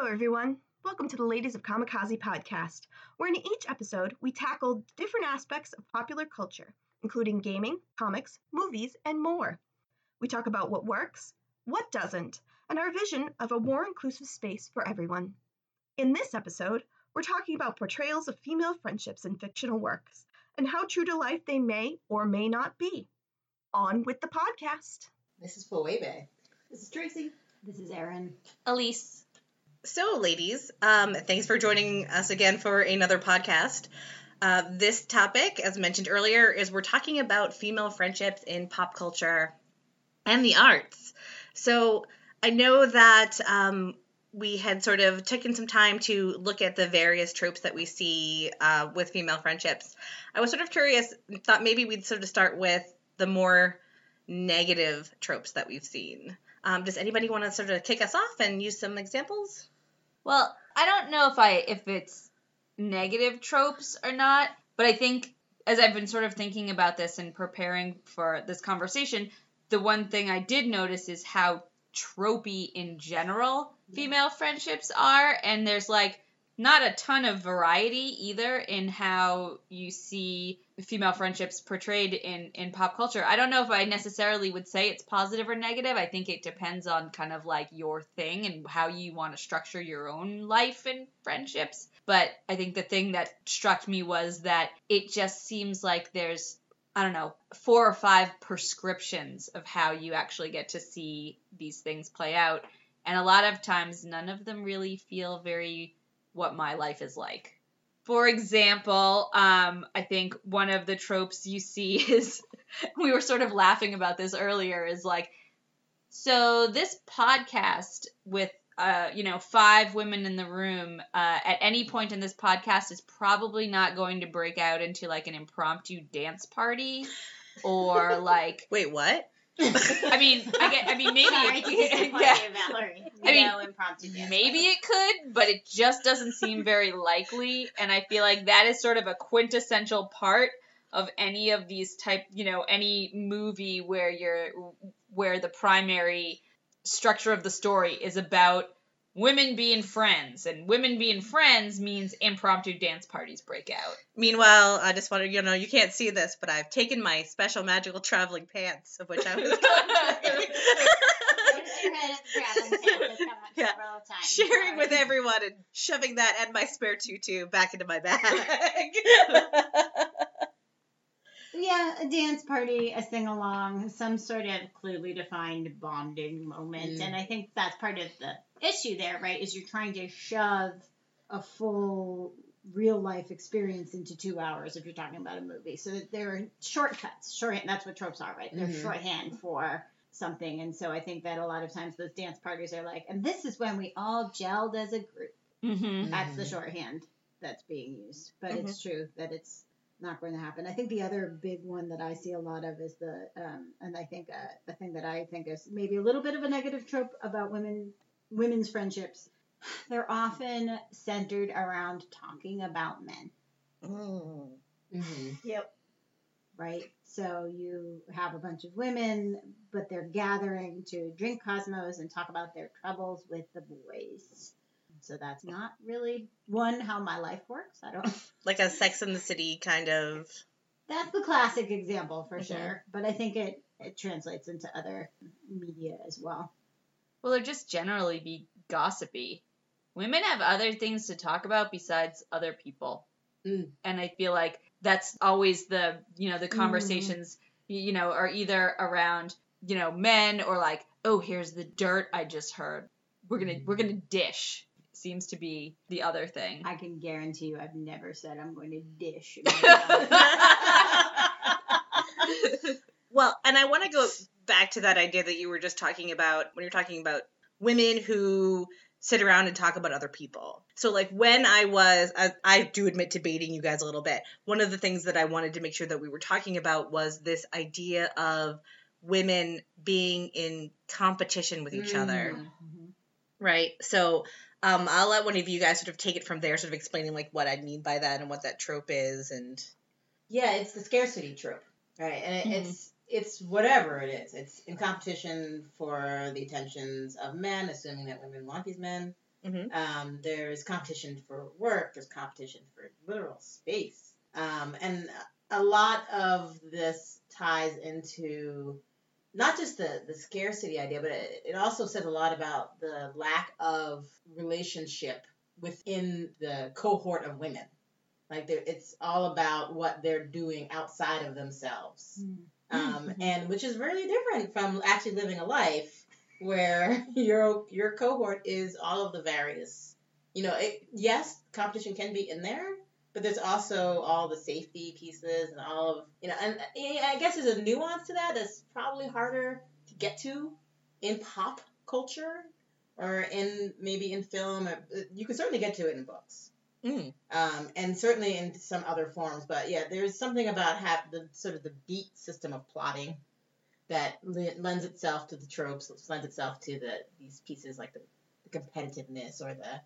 Hello, everyone. Welcome to the Ladies of Kamikaze podcast, where in each episode we tackle different aspects of popular culture, including gaming, comics, movies, and more. We talk about what works, what doesn't, and our vision of a more inclusive space for everyone. In this episode, we're talking about portrayals of female friendships in fictional works and how true to life they may or may not be. On with the podcast. This is Phoebe. This is Tracy. This is Erin. Elise. So, ladies, um, thanks for joining us again for another podcast. Uh, this topic, as mentioned earlier, is we're talking about female friendships in pop culture and the arts. So, I know that um, we had sort of taken some time to look at the various tropes that we see uh, with female friendships. I was sort of curious, thought maybe we'd sort of start with the more negative tropes that we've seen. Um, does anybody want to sort of kick us off and use some examples? Well, I don't know if I if it's negative tropes or not, but I think as I've been sort of thinking about this and preparing for this conversation, the one thing I did notice is how tropey in general female friendships are and there's like not a ton of variety either in how you see female friendships portrayed in in pop culture. I don't know if I necessarily would say it's positive or negative. I think it depends on kind of like your thing and how you want to structure your own life and friendships. But I think the thing that struck me was that it just seems like there's I don't know, four or five prescriptions of how you actually get to see these things play out. And a lot of times none of them really feel very what my life is like. For example, um, I think one of the tropes you see is we were sort of laughing about this earlier is like, so this podcast with uh, you know five women in the room uh, at any point in this podcast is probably not going to break out into like an impromptu dance party or like Wait, what? I mean, I get. I mean, maybe Sorry it, yeah, Valerie. I mean, no impromptu maybe it could, but it just doesn't seem very likely. And I feel like that is sort of a quintessential part of any of these type, you know, any movie where you're where the primary structure of the story is about women being friends, and women being friends means impromptu dance parties break out. Meanwhile, I just wanted you know you can't see this, but I've taken my special magical traveling pants, of which I was Notice your head at the traveling pants has come up Yeah. sharing with everyone and shoving that and my spare tutu back into my bag. Yeah, a dance party, a sing along, some sort of clearly defined bonding moment. Mm. And I think that's part of the issue there, right? Is you're trying to shove a full real life experience into two hours if you're talking about a movie. So that there are shortcuts. Shorthand that's what tropes are, right? They're Mhm. shorthand for something. And so I think that a lot of times those dance parties are like, and this is when we all gelled as a group. Mm-hmm. That's the Mhm. shorthand that's being used. But it's true that it's not going to happen. I think the other big one that I see a lot of is the, um, and I think uh, the thing that I think is maybe a little bit of a negative trope about women, women's friendships. They're often centered around talking about men, Mm. Mm-hmm. right? So you have a bunch of women, but they're gathering to drink Cosmos and talk about their troubles with the boys. So that's not really one how my life works. I don't. Like a Sex in the City kind of. That's the classic example for Mhm. sure. But I think it, it translates into other media as well. Well, or just generally be gossipy. Women have other things to talk about besides other people. Mm. And I feel like that's always the, you know, the conversations, y you know, are either around, you know, men or like, oh, here's the dirt I just heard. We're going to we're going to dish. Seems to be the other thing. I can guarantee you I've never said I'm going to dish. in my life. well, and I want to go back to that idea that you were just talking about when you're talking about women who sit around and talk about other people. So, like, when I was, I, I do admit to baiting you guys a little bit, one of the things that I wanted to make sure that we were talking about was this idea of women being in competition with each other. Mhm. Right. So um, I'll let one of you guys sort of take it from there, sort of explaining like what I mean by that and what that trope is, and Yeah, it's the scarcity trope, right? And it, Mhm. it's it's whatever it is. It's in competition for the attentions of men, assuming that women want these men. Mhm. Um, there's competition for work. There's competition for literal space. Um, and a lot of this ties into not just the, the scarcity idea, but it, it also says a lot about the lack of relationship within the cohort of women. Like it's all about what they're doing outside of themselves, um, and which is really different from actually living a life where your your cohort is all of the various. You know, it, yes, competition can be in there, but there's also all the safety pieces and all of you know, and uh, I guess there's a nuance to that that's probably harder to get to in pop culture or in maybe in film. Or, uh, you can certainly get to it in books Mm. um, and certainly in some other forms. But yeah, there's something about have the sort of the beat system of plotting that lends itself to the tropes, lends itself to the these pieces like the, the competitiveness or the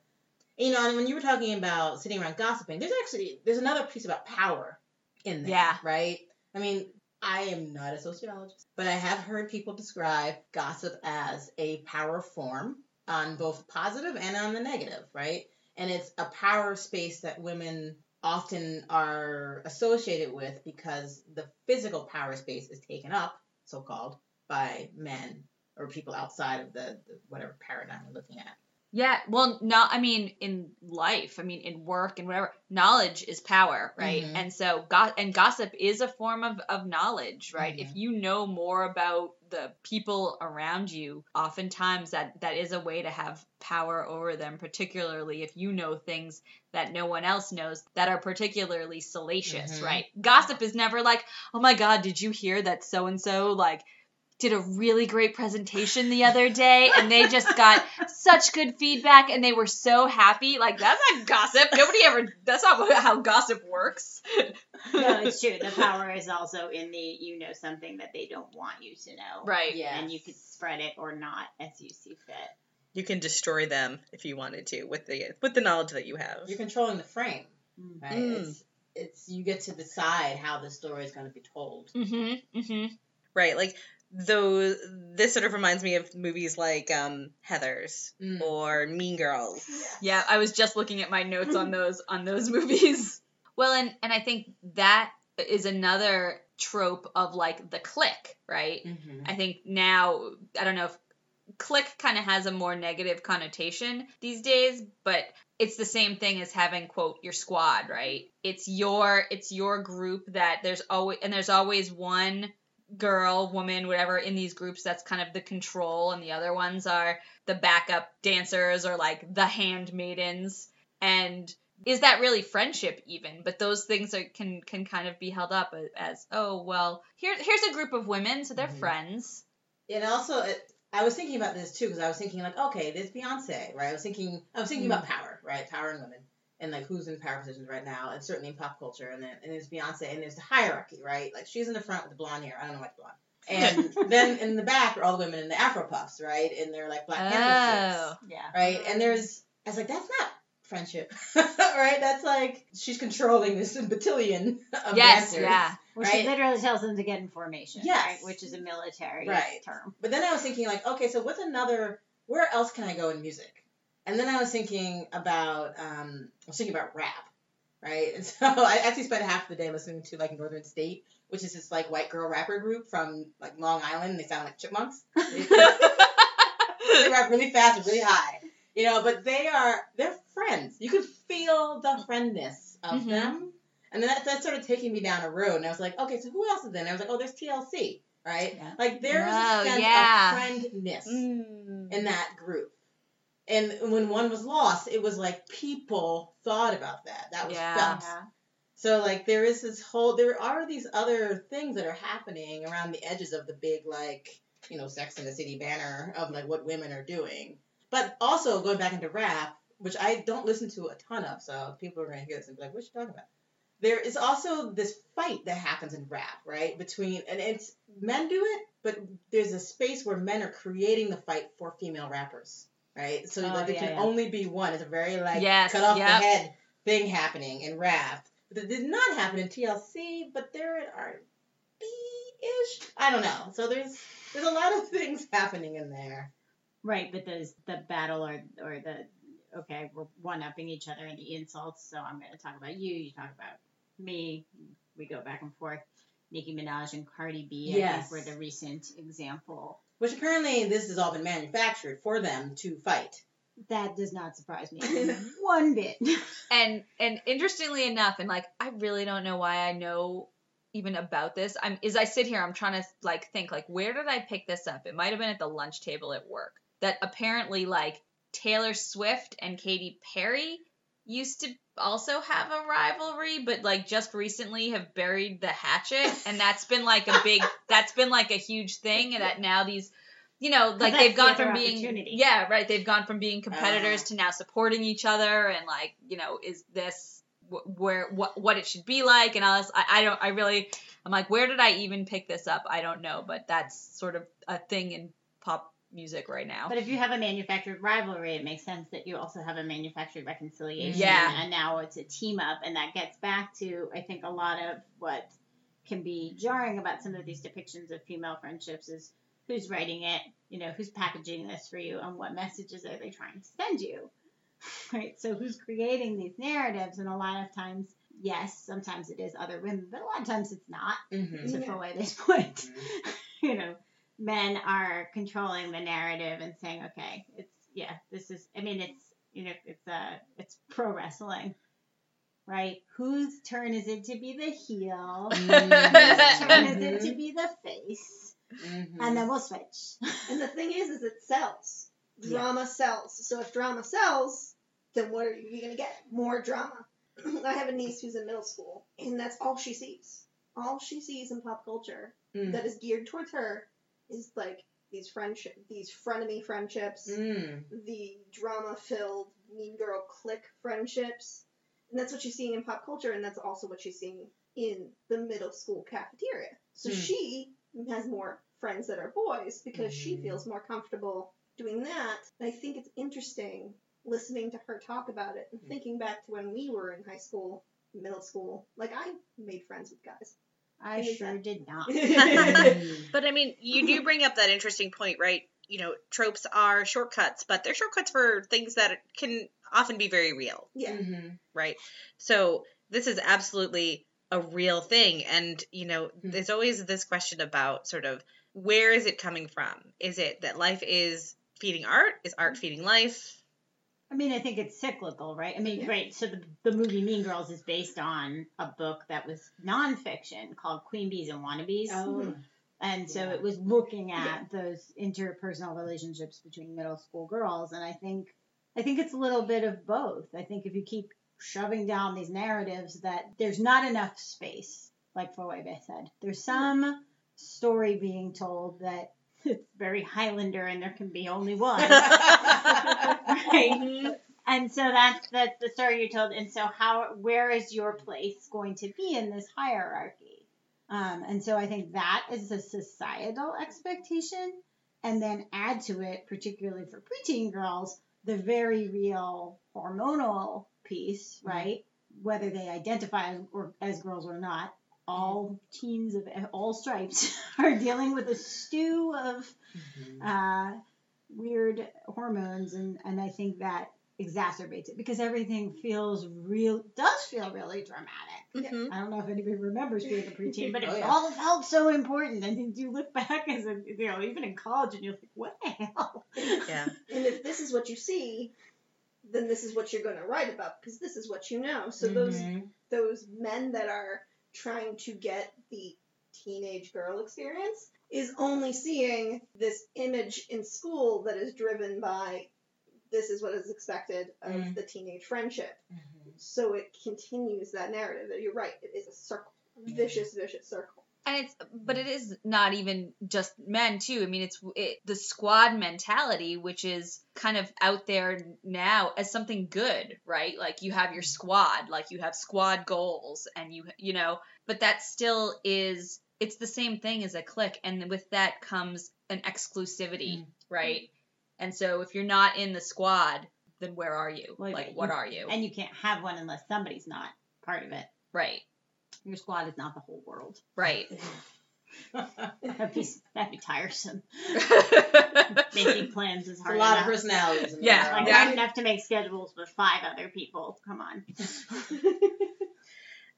you know. And when you were talking about sitting around gossiping, there's actually there's another piece about power in there, Yeah. right? I mean. I am not a sociologist, but I have heard people describe gossip as a power form on both positive and on the negative, right? and it's a power space that women often are associated with because the physical power space is taken up, so called, by men or people outside of the, the whatever paradigm we're looking at. Yeah, well, no, I mean, in life, I mean, in work and whatever, knowledge is power, right? Mhm. And so, go- and gossip is a form of, of knowledge, right? Mhm. If you know more about the people around you, oftentimes that, that is a way to have power over them, particularly if you know things that no one else knows that are particularly salacious, Mhm. right? Gossip is never like, oh my God, did you hear that so and so, like, did a really great presentation the other day and they just got such good feedback and they were so happy. Like that's not gossip. Nobody ever that's not how gossip works. no, it's true. The power is also in the you know something that they don't want you to know. Right. Yeah. And you could spread it or not as you see fit. You can destroy them if you wanted to with the with the knowledge that you have. You're controlling the frame, Mm. right? Mm. It's, it's you get to decide how the story is going to be told. Mm-hmm. Mm-hmm. Right, like those. This sort of reminds me of movies like um, Heather's Mm. or Mean Girls. Yeah, I was just looking at my notes on those on those movies. Well, and and I think that is another trope of like the clique, right? Mm-hmm. I think now I don't know if clique kind of has a more negative connotation these days, but it's the same thing as having quote your squad, right? It's your it's your group that there's always and there's always one girl, woman, whatever in these groups that's kind of the control and the other ones are the backup dancers or like the handmaidens and is that really friendship even but those things are, can can kind of be held up as, as oh well here here's a group of women so they're Mhm. friends And also, it, I was thinking about this too because I was thinking like, okay, there's Beyonce, right? I was thinking, I was thinking about power, right? Power in women, and like who's in power positions right now, and certainly in pop culture. And then and there's Beyonce, and there's the hierarchy, right? Like she's in the front with the blonde hair. I don't know what's blonde. And then in the back are all the women in the Afro puffs, right? And they're like Black Panther oh suits, Yeah. right? And there's, I was like, that's not friendship, right? That's like she's controlling this battalion of yes dancers. yeah Well, she Right. literally tells them to get in formation, Yes. right? Which is a military Right. term. But then I was thinking like, okay, so what's another? Where else can I go in music? And then I was thinking about, um, I was thinking about rap, right? And so I actually spent half the day listening to like Northern State, which is this like white girl rapper group from like Long Island. They sound like chipmunks. They, rap really fast and really high, you know. But they are they're friends. You could feel the friendness of Mhm. them. And then that, that started taking me down a road, and I was like, okay, so who else is in? there? I was like, oh, there's TLC, right? Yeah. Like there's Oh, a sense yeah. of friendness Mm. in that group. And when one was lost, it was like people thought about that. That was Yeah. felt. So like there is this whole there are these other things that are happening around the edges of the big like you know Sex and the City banner of like what women are doing. But also going back into rap, which I don't listen to a ton of, so people are gonna hear this and be like, "What you talking about?" There is also this fight that happens in rap, right? Between and it's men do it, but there's a space where men are creating the fight for female rappers, right? So Oh, like there yeah, can yeah. only be one. It's a very like Yes, cut off yep. the head thing happening in. But it did not happen in TLC, but there are B-ish. I don't know. So there's there's a lot of things happening in there. Right, but there's the battle or or the okay, we're one upping each other in the insults. So I'm going to talk about you. You talk about me. We go back and forth. Nicki Minaj and Cardi B, I Yes. think, were the recent example. Which apparently this has all been manufactured for them to fight. That does not surprise me one bit. and and interestingly enough and like i really don't know why i know even about this i'm as i sit here i'm trying to like think like where did i pick this up it might have been at the lunch table at work that apparently like taylor swift and katy perry used to also have a rivalry but like just recently have buried the hatchet and that's been like a big that's been like a huge thing and that now these you know like they've gone other from being yeah right they've gone from being competitors Ah. to now supporting each other and like you know is this wh- where what what it should be like and all this I, I don't i really i'm like where did i even pick this up i don't know but that's sort of a thing in pop music right now But if you have a manufactured rivalry, it makes sense that you also have a manufactured reconciliation. Yeah. And now it's a team up. And that gets back to, I think, a lot of what can be jarring about some of these depictions of female friendships is who's writing it, you know, who's packaging this for you, and what messages are they trying to send you. Right? So who's creating these narratives? And a lot of times, yes, sometimes it is other women, but a lot of times it's not Mm-hmm. to Yeah. Phoebe's point. you know, men are controlling the narrative and saying, okay, it's yeah, this is. I mean, it's you know, it's uh, it's pro wrestling, right? Whose turn is it to be the heel? Whose turn is it to be the face? Mm-hmm. And then we'll switch. And the thing is, is it sells. Yeah. Drama sells. So if drama sells, then what are you gonna get? More drama. I have a niece who's in middle school, and that's all she sees. All she sees in pop culture Mm. that is geared towards her is like these friendship, these frenemy friendships, Mm. the drama-filled mean girl clique friendships, and that's what she's seeing in pop culture, and that's also what she's seeing in the middle school cafeteria. So Hmm. she has more friends that are boys because she Mhm. feels more comfortable doing that. And I think it's interesting listening to her talk about it and thinking back to when we were in high school, middle school. Like I made friends with guys. I sure did not. But I mean, you do bring up that interesting point, right? You know, tropes are shortcuts, but they're shortcuts for things that can often be very real, yeah. Mm-hmm. right? So this is absolutely a real thing. And, you know, Hmm. there's always this question about sort of where is it coming from? Is it that life is feeding art? Is art feeding life? I mean, I think it's cyclical, right? I mean, Yeah. right. So the, the movie Mean Girls is based on a book that was nonfiction called Queen Bees and Wannabes. Oh. Hmm. And so Yeah. it was looking at those interpersonal relationships between middle school girls. And I think I think it's a little bit of both. I think if you keep shoving down these narratives that there's not enough space, like Phoebe said. There's some story being told that it's very Highlander and there can be only one. right? And so that's that's the story you're told. And so how where is your place going to be in this hierarchy? Um, and so I think that is a societal expectation. And then add to it, particularly for preteen girls, the very real hormonal piece, right? Whether they identify as, or, as girls or not, all teens of all stripes are dealing with a stew of uh, weird hormones, and, and I think that exacerbates it because everything feels real, does feel really dramatic. Mhm. I don't know if anybody remembers being a preteen, but it Oh, yeah. all felt so important. And then you look back as a, you know, even in college, and you're like, what the hell? Yeah. And if this is what you see, then this is what you're going to write about because this is what you know. So those Mhm. those men that are trying to get the teenage girl experience is only seeing this image in school that is driven by this is what is expected of Mm. the teenage friendship. Mhm. So it continues that narrative. That you're right. It is a circle, a vicious, vicious circle. And it's but it is not even just men too. I mean it's it, the squad mentality which is kind of out there now as something good right? Like you have your squad like you have squad goals and you you know but that still is it's the same thing as a clique and with that comes an exclusivity Mm. right? And so if you're not in the squad then where are you? Wait, like what you- are you? And you can't have one unless somebody's not part of it. right Your squad is not the whole world. right That'd be, that'd be tiresome. Making plans is It's a hard lot of enough. personalities. In Yeah. there. Like Yeah. hard enough to make schedules with five other people. Come on.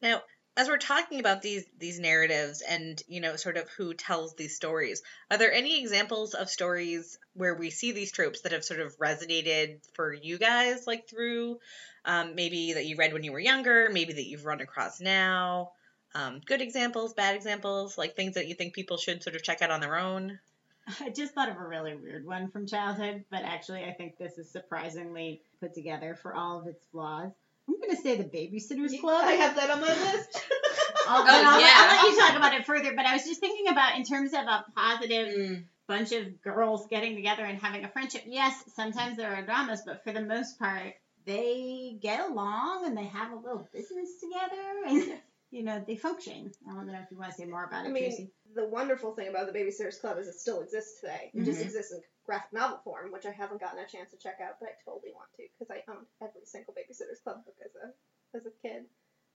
Now, as we're talking about these these narratives and you know sort of who tells these stories, are there any examples of stories where we see these tropes that have sort of resonated for you guys, like through um, maybe that you read when you were younger, maybe that you've run across now? Um, good examples, bad examples, like things that you think people should sort of check out on their own. I just thought of a really weird one from childhood, but actually I think this is surprisingly put together for all of its flaws. I'm going to say the Babysitters Club. I have that on my list. I'll, Oh, and I'll, yeah. I'll let you talk about it further, but I was just thinking about in terms of a positive Mm. bunch of girls getting together and having a friendship. Yes, sometimes there are dramas, but for the most part, they get along and they have a little business together and, you know, they function. I don't know if you want to say more about it, I mean, Tracy. the wonderful thing about the Babysitters Club is it still exists today. It just Mhm. exists in graphic novel form, which I haven't gotten a chance to check out, but I totally want to because I owned every single Babysitters Club book as a as a kid.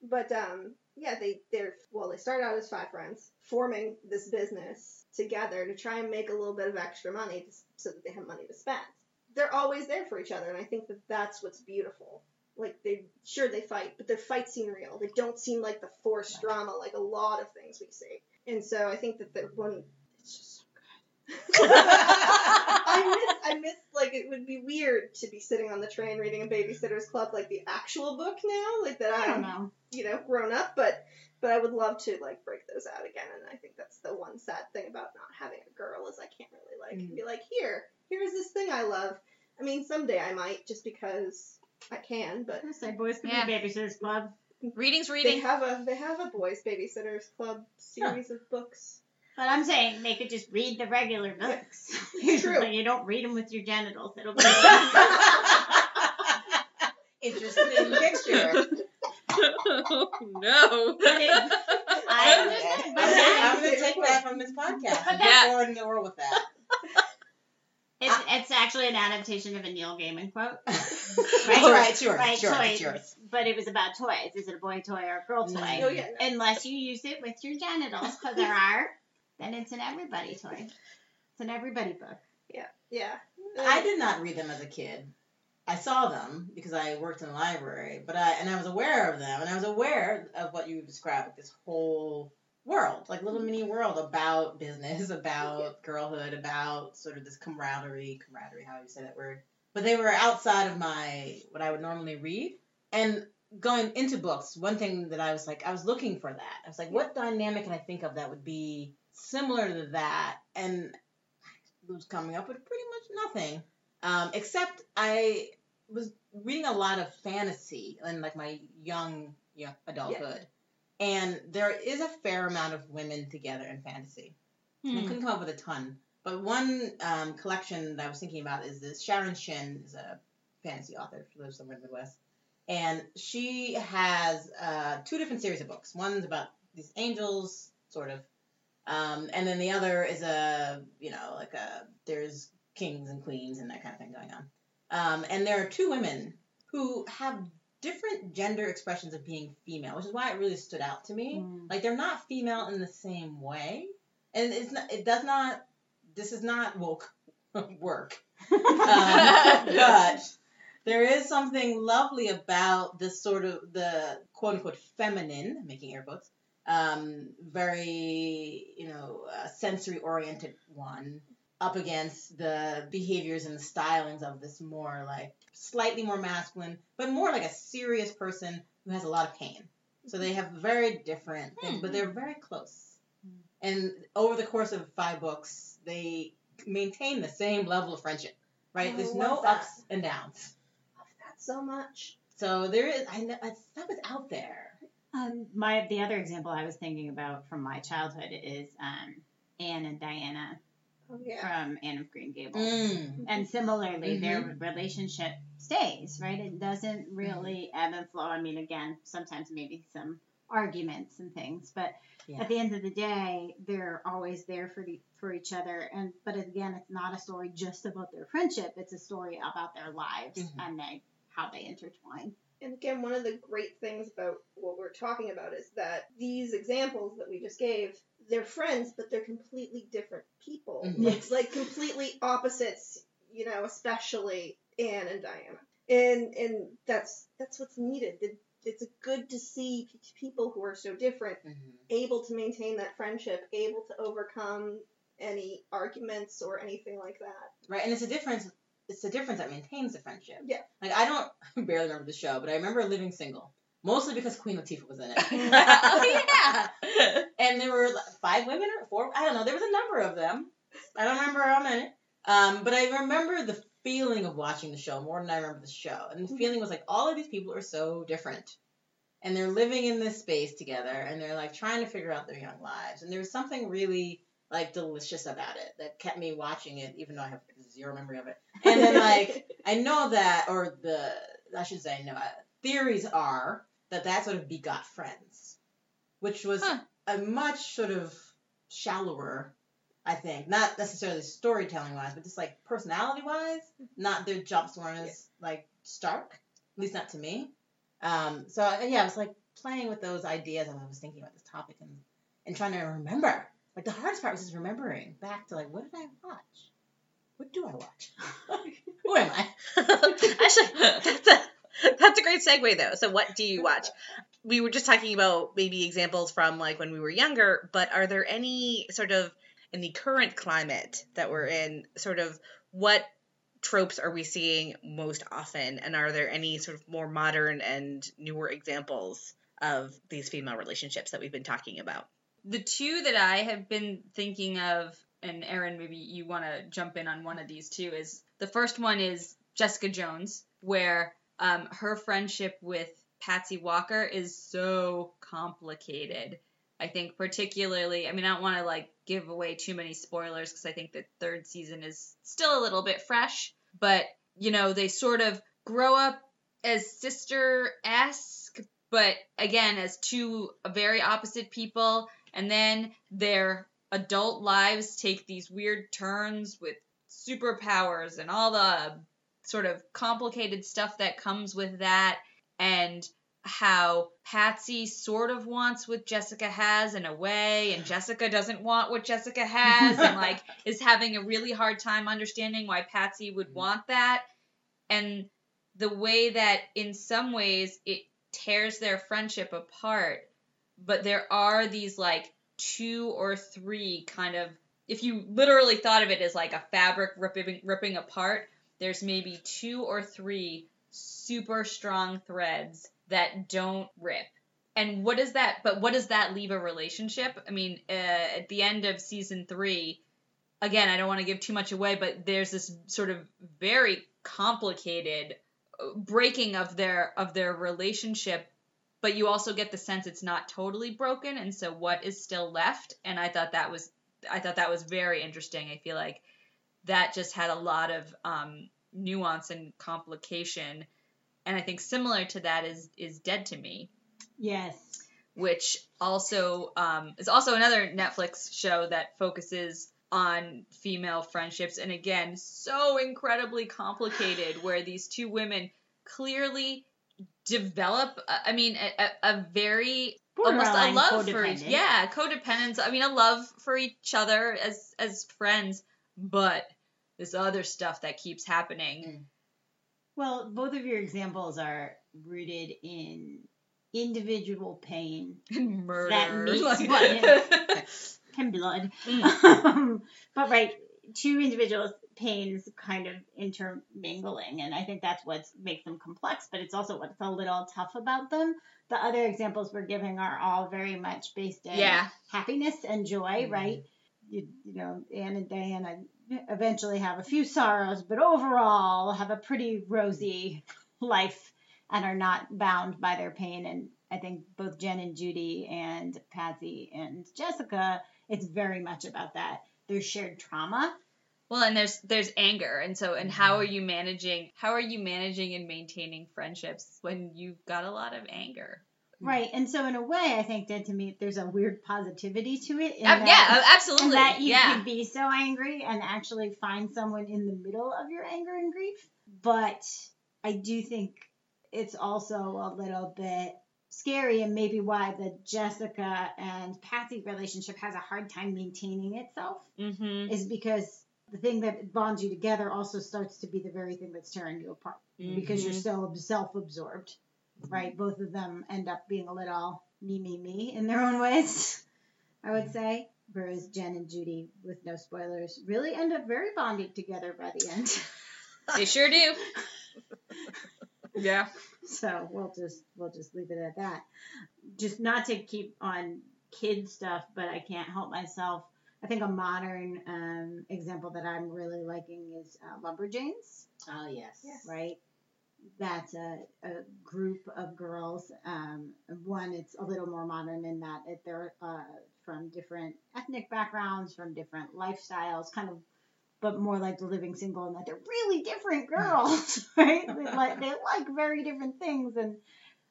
But um, yeah, they they're well, they start out as five friends, forming this business together to try and make a little bit of extra money to, so that they have money to spend. They're always there for each other, and I think that that's what's beautiful. Like they sure they fight, but their fights seem real. They don't seem like the forced drama like a lot of things we see. And so I think that the one it's just so good. I miss I miss like it would be weird to be sitting on the train reading a Babysitter's Club like the actual book now, like that I don't know. you know grown up, but but I would love to like break those out again. And I think that's the one sad thing about not having a girl is I can't really like mm. be like here here's this thing I love. I mean someday I might just because I can, but I say boys can Yeah. be Babysitters Club. Reading's they reading. have a they have a boys babysitters club series of books. But I'm saying they could just read the regular books. It's true. you don't read them with your genitals. It'll be Interesting picture. Oh, no. But it- I I'm, understand, but gonna- I'm gonna take that from this podcast. But I'm that- forwarding the world with that. It's, it's actually an adaptation of a Neil Gaiman quote. Right, it's yours. Right, it's yours. toys. It's yours. But it was about toys. Is it a boy toy or a girl toy? Mm. Oh yeah, no. Unless you use it with your genitals, because there are, then it's an everybody toy. It's an everybody book. Yeah, yeah. I did not read them as a kid. I saw them because I worked in the library, but I and I was aware of them, and I was aware of what you described, like this whole world, like little mini world about business, about girlhood, about sort of this camaraderie, camaraderie, how you say that word. But they were outside of my what I would normally read, and going into books, one thing that I was like, I was looking for that. I was like, what dynamic can I think of that would be similar to that? And I was coming up with pretty much nothing. Um, except I was reading a lot of fantasy in like my young, young adulthood. And there is a fair amount of women together in fantasy. And I couldn't come up with a ton. But one um, collection that I was thinking about is this Sharon Shinn is a fantasy author. She lives somewhere in the Midwest. And she has uh, two different series of books. One's about these angels, sort of. Um, and then the other is a, you know, like a, there's kings and queens and that kind of thing going on. Um, and there are two women who have different gender expressions of being female, which is why it really stood out to me. Mm. Like they're not female in the same way, and it's not. It does not. This is not woke work, um, but there is something lovely about this sort of the quote unquote feminine, making air quotes, um, very you know uh, sensory oriented one up against the behaviors and the stylings of this more like slightly more masculine, but more like a serious person who has a lot of pain. So they have very different things, but they're very close. And over the course of five books, they maintain the same level of friendship, right? I There's no that. ups and downs. love that so much. So there is, I know, that stuff is out there. Um, my the other example I was thinking about from my childhood is um, Anne and Diana Oh yeah. from Anne of Green Gables. Mm. And similarly, their relationship stays, right? It doesn't really ebb and flow. I mean, again, sometimes maybe some arguments and things, but Yeah. at the end of the day, they're always there for the, for each other. And but again, it's not a story just about their friendship. It's a story about their lives Mhm. and they, how they intertwine. And again, one of the great things about what we're talking about is that these examples that we just gave, they're friends, but they're completely different people. Mhm. Like, like completely opposites, you know, especially Anne and Diana. And and that's that's what's needed. It's good to see people who are so different Mhm. able to maintain that friendship, able to overcome any arguments or anything like that. Right, and it's a difference. It's the difference that maintains the friendship. Yeah. Like I don't barely remember the show, but I remember living single, mostly because Queen Latifah was in it. oh yeah. and there were five women or four. I don't know. There was a number of them. I don't remember how many. Um, but I remember the feeling of watching the show more than I remember the show. And the feeling was like all of these people are so different. And they're living in this space together and they're like trying to figure out their young lives. And there was something really like delicious about it that kept me watching it, even though I have zero memory of it. And then like I know that, or the I should say no. uh, Theories are that that sort of begot Friends, which was Huh. a much sort of shallower, I think, not necessarily storytelling wise, but just like personality wise. Not their jumps weren't as like stark, at least not to me. Um, so uh, yeah, I was like playing with those ideas as I was thinking about this topic and and trying to remember. Like the hardest part was just remembering back to like what did I watch? What do I watch? Who am I? Actually, that's a that's a great segue though. So, what do you watch? We were just talking about maybe examples from like when we were younger, but are there any sort of in the current climate that we're in, sort of what tropes are we seeing most often, and are there any sort of more modern and newer examples of these female relationships that we've been talking about? the two that I have been thinking of, and Erin, maybe you want to jump in on one of these too, is the first one is Jessica Jones, where um, her friendship with Patsy Walker is so complicated. I think particularly, I mean, I don't want to like give away too many spoilers because I think the third season is still a little bit fresh, but you know, they sort of grow up as sister esque, but again, as two very opposite people, and then their adult lives take these weird turns with superpowers and all the sort of complicated stuff that comes with that, and how Patsy sort of wants what Jessica has in a way, and Jessica doesn't want what Jessica has, and like is having a really hard time understanding why Patsy would mm-hmm. want that. And the way that in some ways it tears their friendship apart, but there are these like two or three kind of if you literally thought of it as like a fabric ripping ripping apart, there's maybe two or three super strong threads that don't rip. And what does that? But what does that leave a relationship? I mean, uh, at the end of season three, again, I don't want to give too much away, but there's this sort of very complicated uh, breaking of their of their relationship. But you also get the sense it's not totally broken, and so what is still left? And I thought that was I thought that was very interesting. I feel like that just had a lot of um, nuance and complication. And I think similar to that is is Dead to Me, Yes. which also um, is also another Netflix show that focuses on female friendships, and again, so incredibly complicated. Where these two women clearly develop, uh, I mean, a, a, very almost a love for yeah codependence i mean a love for each other as as friends but this other stuff that keeps happening Well, both of your examples are rooted in individual pain murder That meets like- what and blood. Mm. but right, two individuals' pains kind of intermingling, and I think that's what makes them complex. But it's also what's a little tough about them. The other examples we're giving are all very much based in Yeah. happiness and joy, Mhm. right? You, you know, Anne and Diana eventually have a few sorrows, but overall have a pretty rosy life and are not bound by their pain. And I think both Jen and Judy and Patsy and Jessica, it's very much about that. There's shared trauma. well and there's there's anger and so and how are mm-hmm. you managing how are you managing and maintaining friendships when you've got a lot of anger Right. And so in a way, I think that to me there's a weird positivity to it. Uh, that- yeah uh, And absolutely that you yeah can be so angry and actually find someone in the middle of your anger and grief. But I do think it's also a little bit scary and maybe why the Jessica and Patsy relationship has a hard time maintaining itself Mm-hmm. is because the thing that bonds you together also starts to be the very thing that's tearing you apart because you're so self-absorbed, right? Both of them end up being a little me, me, me in their own ways, I would say. Whereas Jen and Judy, with no spoilers, really end up very bonded together by the end. They sure do. yeah. so we'll just we'll just leave it at that. Just not to keep on kid stuff, but I can't help myself. I think a modern um, example that I'm really liking is uh, Lumberjanes. Oh yes. Yes. right? That's a, a group of girls. Um, one, it's a little more modern in that it, they're uh, from different ethnic backgrounds, from different lifestyles, kind of, but more like the living single in that they're really different girls, right? They like they like very different things and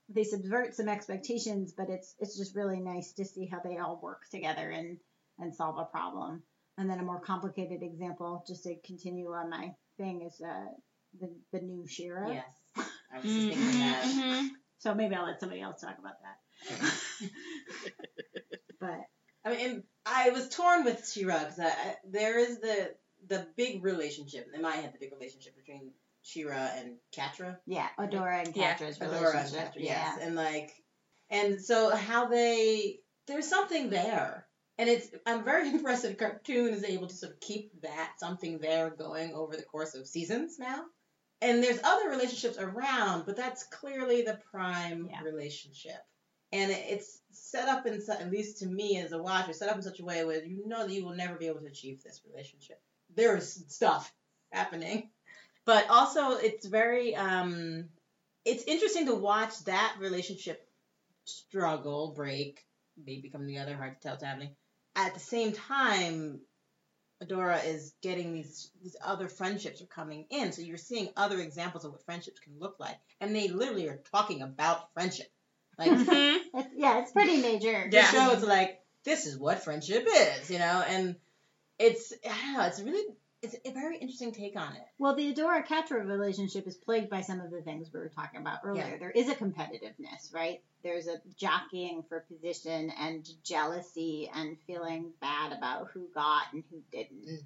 they subvert some expectations, but it's it's just really nice to see how they all work together and and solve a problem. And then a more complicated example, just to continue on my thing, is uh, the the new She-Ra. Yes. I was just thinking that. Mm-hmm. So maybe I'll let somebody else talk about that. but I mean, and I was torn with She-Ra because I, I, there is the the big relationship in my head, the big relationship between She-Ra and Catra. yeah, Adora and Yeah, Catra's Adora and relationship. Catra, yeah. yes, and like, and so how they there's something there, and it's I'm very impressed that cartoon is able to sort of keep that something there going over the course of seasons now. And there's other relationships around, but that's clearly the prime Yeah. relationship. And it's set up in, at least to me as a watcher, set up in such a way where you know that you will never be able to achieve this relationship. There's stuff happening, but also it's very, um, it's interesting to watch that relationship struggle, break, maybe come together, hard to tell what's happening. At the same time, Adora is getting these these other friendships are coming in, so you're seeing other examples of what friendships can look like, and they literally are talking about friendship. Like Mm-hmm. It's, yeah, it's pretty major. the Yeah. show is like this is what friendship is, you know, and it's I don't know, it's really it's a very interesting take on it. Well, the Adora Catra relationship is plagued by some of the things we were talking about earlier. Yeah. There is a competitiveness, right? There's a jockeying for position and jealousy and feeling bad about who got and who didn't.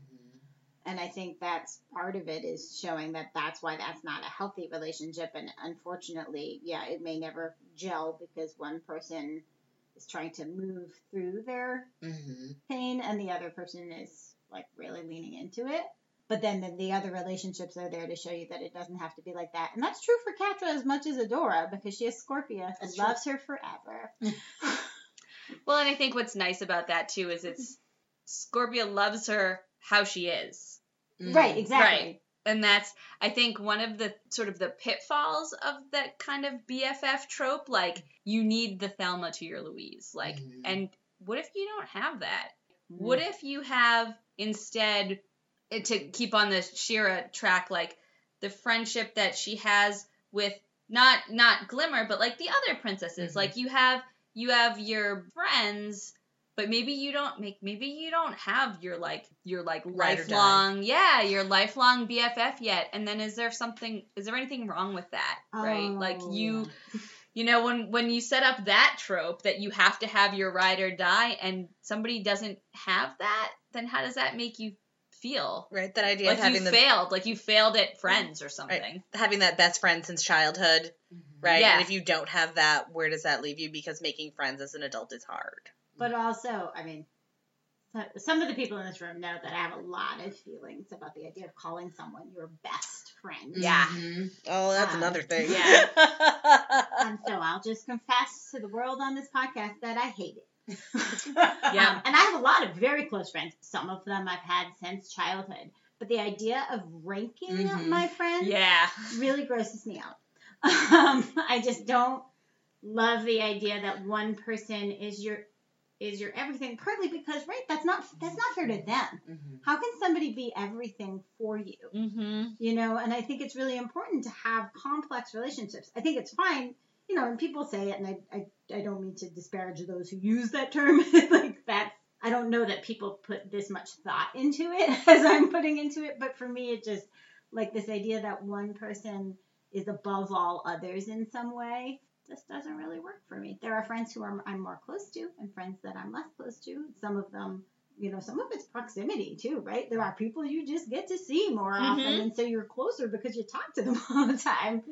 And I think that's part of it is showing that that's why that's not a healthy relationship. And unfortunately, yeah, it may never gel because one person is trying to move through their Mm-hmm. pain and the other person is like really leaning into it. But then the, the other relationships are there to show you that it doesn't have to be like that. And that's true for Catra as much as Adora because she has Scorpia who That's true. loves her forever. Well, and I think what's nice about that too is it's Scorpia loves her how she is. Mm-hmm. Right, exactly. Right. And that's I think one of the sort of the pitfalls of that kind of BFF trope like you need the Thelma to your Louise. Like Mhm. and what if you don't have that? Mm. What if you have instead eh, to keep on the She-Ra track like the friendship that she has with not not Glimmer but like the other princesses? Mhm. like you have you have your friends but maybe you don't make maybe you don't have your like your like Ride lifelong yeah your lifelong BFF yet. And then is there something is there anything wrong with that right? Like Oh, you you know when when you set up that trope that you have to have your ride or die and somebody doesn't have that then how does that make you feel Right, that idea like of having you the failed like you failed at friends or something having that best friend since childhood, Mm-hmm. right? Yeah. And if you don't have that, where does that leave you? Because making friends as an adult is hard. But also, I mean, so- some of the people in this room know that I have a lot of feelings about the idea of calling someone your best friend. Yeah. Mhm. Oh, that's Ah, another thing. yeah. And so I'll just confess to the world on this podcast that I hate it. Yeah. Um, and I have a lot of very close friends. Some of them I've had since childhood. But the idea of ranking Mhm. my friends yeah really grosses me out. Um, I just don't love the idea that one person is your is your everything. Partly because, right, that's not that's not fair to them. Mhm. How can somebody be everything for you? mm-hmm you know and i think it's really important to have complex relationships i think it's fine you know and people say it and i i, I don't mean to disparage those who use that term like that i don't know that people put this much thought into it as i'm putting into it but for me it just like this idea that one person is above all others in some way just doesn't really work for me. There are friends who are, I'm more close to and friends that I'm less close to. Some of them, you know, some of it's proximity too, right? There are people you just get to see more often, Mhm. and so you're closer because you talk to them all the time.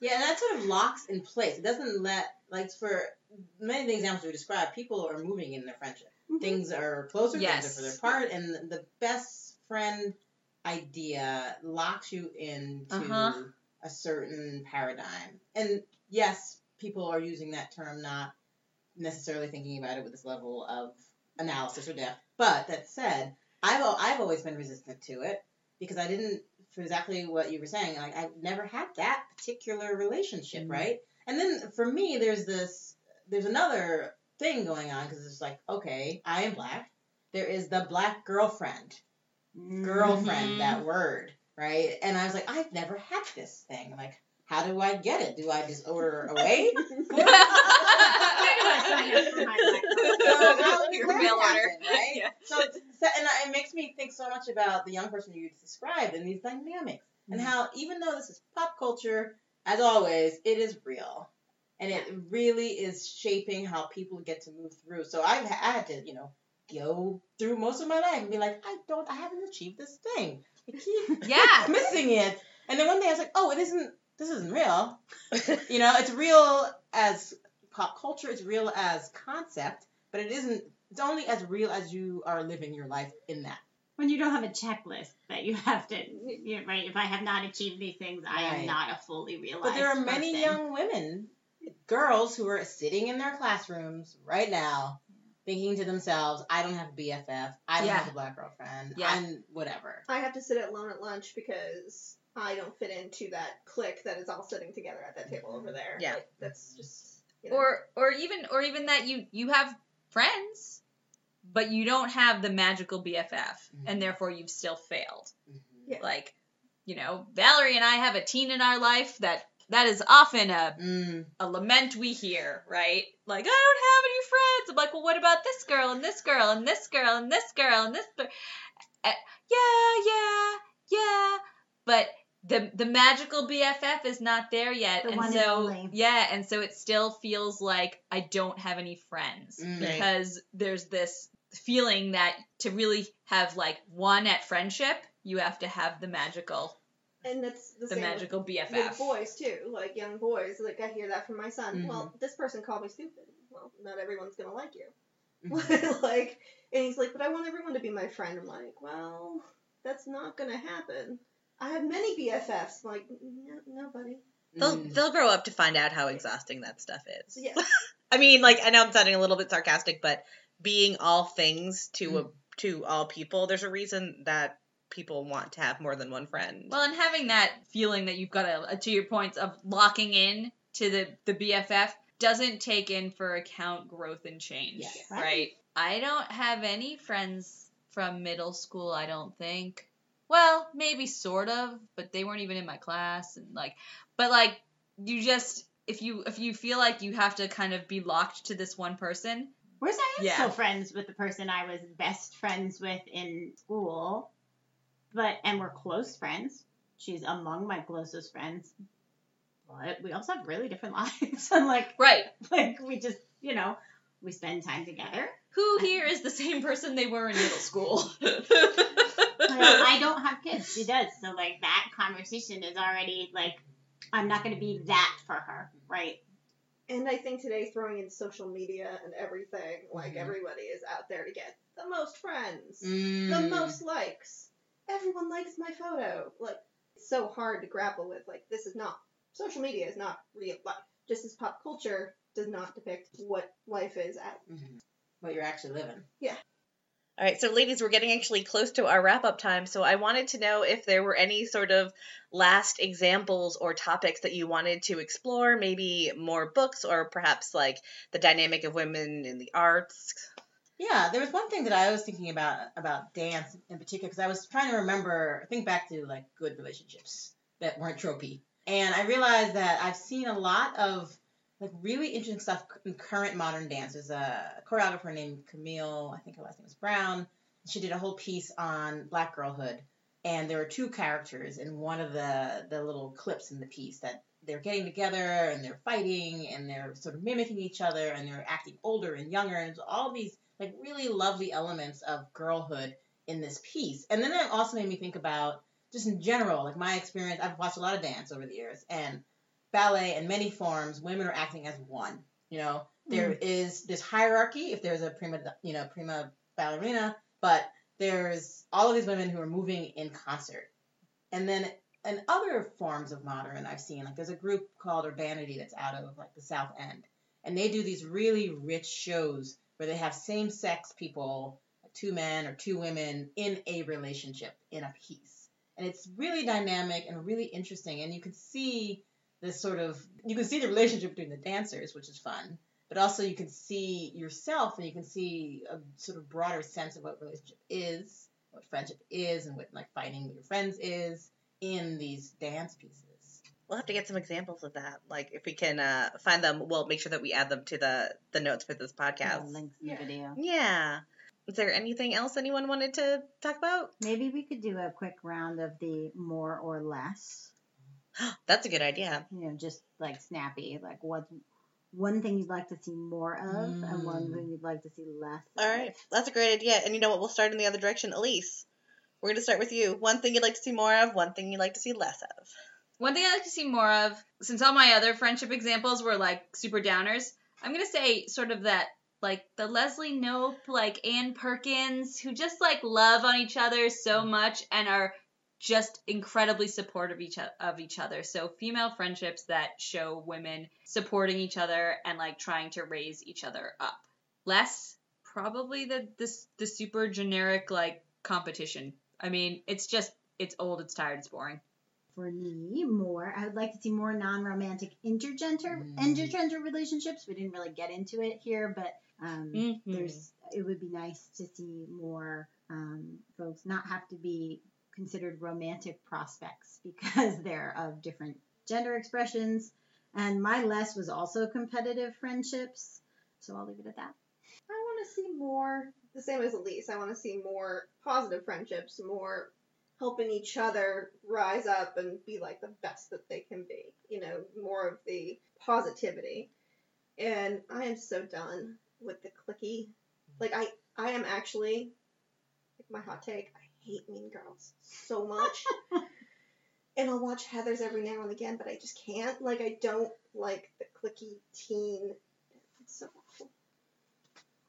Yeah, that sort of locks in place. It doesn't let like for many of the examples we described, people are moving in their friendship. Mhm. Things are closer, Yes. things are further apart, and the best friend idea locks you into Uh-huh. a certain paradigm. And yes, people are using that term not necessarily thinking about it with this level of analysis or depth. But that said, I've I've always been resistant to it because I didn't for exactly what you were saying. Like I've never had that particular relationship, Mhm. right? And then for me, there's this there's another thing going on because it's like okay, I am black. There is the black girlfriend, girlfriend, Mhm. that word, right? And I was like, I've never had this thing. Like, how do I get it? Do I just order away? sign up for my black So how does Your that mail order. right? Yeah. So, so- and it makes me think so much about the young person you described and these dynamics and mm. how even though this is pop culture, as always, it is real. And it really is shaping how people get to move through. So I've I had to, you know, go through most of my life and be like, I don't, I haven't achieved this thing. I keep Yeah. missing it. And then one day I was like, oh, it isn't, this isn't real. You know, it's real as pop culture, it's real as concept, but it isn't, it's only as real as you are living your life in that. when you don't have a checklist that you have to, you know, right? If I have not achieved these things, I am not a fully realized. But there are many young women, girls who are sitting in their classrooms right now, thinking to themselves, "I don't have a BFF. I don't Yeah. have a black girlfriend. Yeah. I'm whatever." I have to sit alone at lunch because I don't fit into that clique that is all sitting together at that table over there. Yeah. Like, that's just you know. or or even or even that you you have friends but you don't have the magical BFF and therefore you've still failed. Yeah. Like, you know, Valerie and I have a teen in our life that that is often a Mm. a lament we hear, right? Like, I don't have any friends. I'm like, well, what about this girl and this girl and this girl and this girl and this? Girl? Uh, yeah, yeah, yeah. But the the magical BFF is not there yet, The and one so only. yeah, and so it still feels like I don't have any friends Mm. Right. because there's this feeling that to really have like one at friendship, you have to have the magical and that's the, the same magical with, BFF. with boys too. Like young boys, like I hear that from my son. Mhm. Well, this person called me stupid. Well, not everyone's gonna like you. Mhm. like, and he's like, but I want everyone to be my friend. I'm like, well, that's not gonna happen. I have many BFFs. I'm like, no, nobody. They'll Mm. they'll grow up to find out how exhausting that stuff is. Yeah, I mean, like I know I'm sounding a little bit sarcastic, but being all things to Mm. a, to all people, there's a reason that people want to have more than one friend. Well, and having that feeling that you've got to, to your points of locking in to the, the BFF doesn't take in for account growth and change, Yes. right. Right. I don't have any friends from middle school, I don't think. Well, maybe sort of, but they weren't even in my class and like but like you just if you if you feel like you have to kind of be locked to this one person, Whereas I am Yeah. still friends with the person I was best friends with in school, but and we're close friends. She's among my closest friends, but we also have really different lives. and like, right. like we just, you know, we spend time together. Who here is the same person they were in middle school? Well, I don't have kids. She does. So like that conversation is already like, I'm not going to be that for her, right? and I think today throwing in social media and everything, like Mhm. everybody is out there to get the most friends. the Mm. most likes. Everyone likes my photo. Like, it's so hard to grapple with. Like, this is not, social media is not real life. Just as pop culture does not depict what life is at. Mhm. What you're actually living. Yeah. All right, so ladies, we're getting actually close to our wrap up time. So I wanted to know if there were any sort of last examples or topics that you wanted to explore, maybe more books or perhaps like the dynamic of women in the arts. Yeah, there was one thing that I was thinking about about dance in particular because I was trying to remember, think back to like good relationships that weren't tropey, and I realized that I've seen a lot of like really interesting stuff in current modern dance. There's a choreographer named Camille, I think her last name was Brown. She did a whole piece on black girlhood, and there were two characters in one of the the little clips in the piece that they're getting together and they're fighting and they're sort of mimicking each other and they're acting older and younger and all these like really lovely elements of girlhood in this piece. And then it also made me think about just in general, like my experience. I've watched a lot of dance over the years and ballet in many forms. Women are acting as one. You know, there mm-hmm. is this hierarchy if there's a prima, you know, prima ballerina, but there's all of these women who are moving in concert. And then in other forms of modern I've seen, like there's a group called Urbanity that's out of like the South End. And they do these really rich shows where they have same sex people, two men or two women in a relationship in a piece. And it's really dynamic and really interesting. And you can see this sort of you can see the relationship between the dancers, which is fun but also you can see yourself and you can see a sort of broader sense of what relationship is, what friendship is, and what like fighting with your friends is in these dance pieces. We'll have to get some examples of that. Like if we can uh, find them, we'll make sure that we add them to the the notes for this podcast. links in the video. Yeah. Is there anything else anyone wanted to talk about? Maybe we could do a quick round of the more or less. That's a good idea. You know, just like snappy, like what one thing you'd like to see more of and one Mm. thing you'd like to see less. All of. right. That's a great idea. And you know what? We'll start in the other direction. Elise, we're going to start with you. One thing you'd like to see more of, one thing you'd like to see less of. One thing I like to see more of, since all my other friendship examples were like super downers, I'm gonna say sort of that like the Leslie Knope, like Ann Perkins, who just like love on each other so much and are just incredibly supportive each of each other. So female friendships that show women supporting each other and like trying to raise each other up. Less probably the this the super generic like competition. I mean, it's just it's old, it's tired, it's boring. For me, more, I would like to see more non-romantic intergender Mm. intergender relationships. We didn't really get into it here, but um, Mhm. there's it would be nice to see more um, folks not have to be considered romantic prospects because they're of different gender expressions. And my less was also competitive friendships, so I'll leave it at that. I want to see more, the same as Elise, I want to see more positive friendships, more helping each other rise up and be like the best that they can be. You know, more of the positivity. And I am so done with the clicky. Like, I, I am actually, like my hot take, hate Mean Girls so much. and I'll watch Heathers every now and again, but I just can't. Like, I don't like the clicky teen. It's so awful.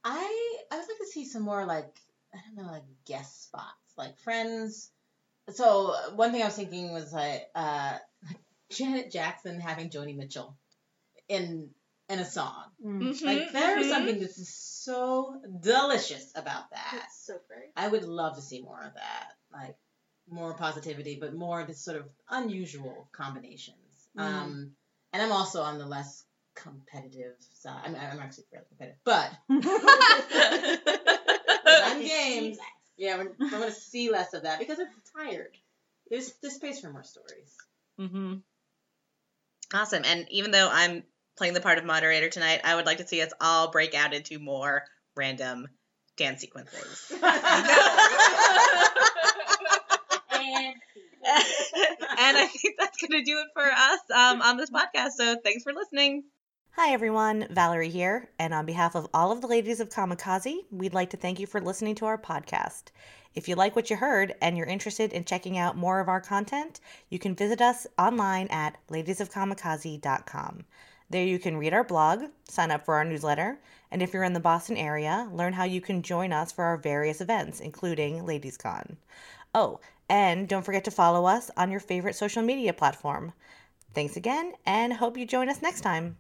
I I would like to see some more like I don't know like guest spots like friends. So one thing I was thinking was like uh, Janet Jackson having Joni Mitchell in in a song. Like there is Mhm. something that's just so delicious about that. It's so great. I would love to see more of that, like more positivity, but more of this sort of unusual combinations. Um, and I'm also on the less competitive side. I mean, I'm actually fairly competitive, but I'm games. Yeah, we're, I'm going to see less of that because I'm tired. There's there's space for more stories. Mm-hmm. Awesome. And even though I'm playing the part of moderator tonight, I would like to see us all break out into more random dance sequences. and I think that's going to do it for us um, on this podcast. So thanks for listening. Hi, everyone. Valerie here. And on behalf of all of the ladies of Kamikaze, we'd like to thank you for listening to our podcast. If you like what you heard and you're interested in checking out more of our content, you can visit us online at ladiesofkamikaze.com. There you can read our blog, sign up for our newsletter, and if you're in the Boston area, learn how you can join us for our various events, including LadiesCon. Oh, and don't forget to follow us on your favorite social media platform. Thanks again, and hope you join us next time.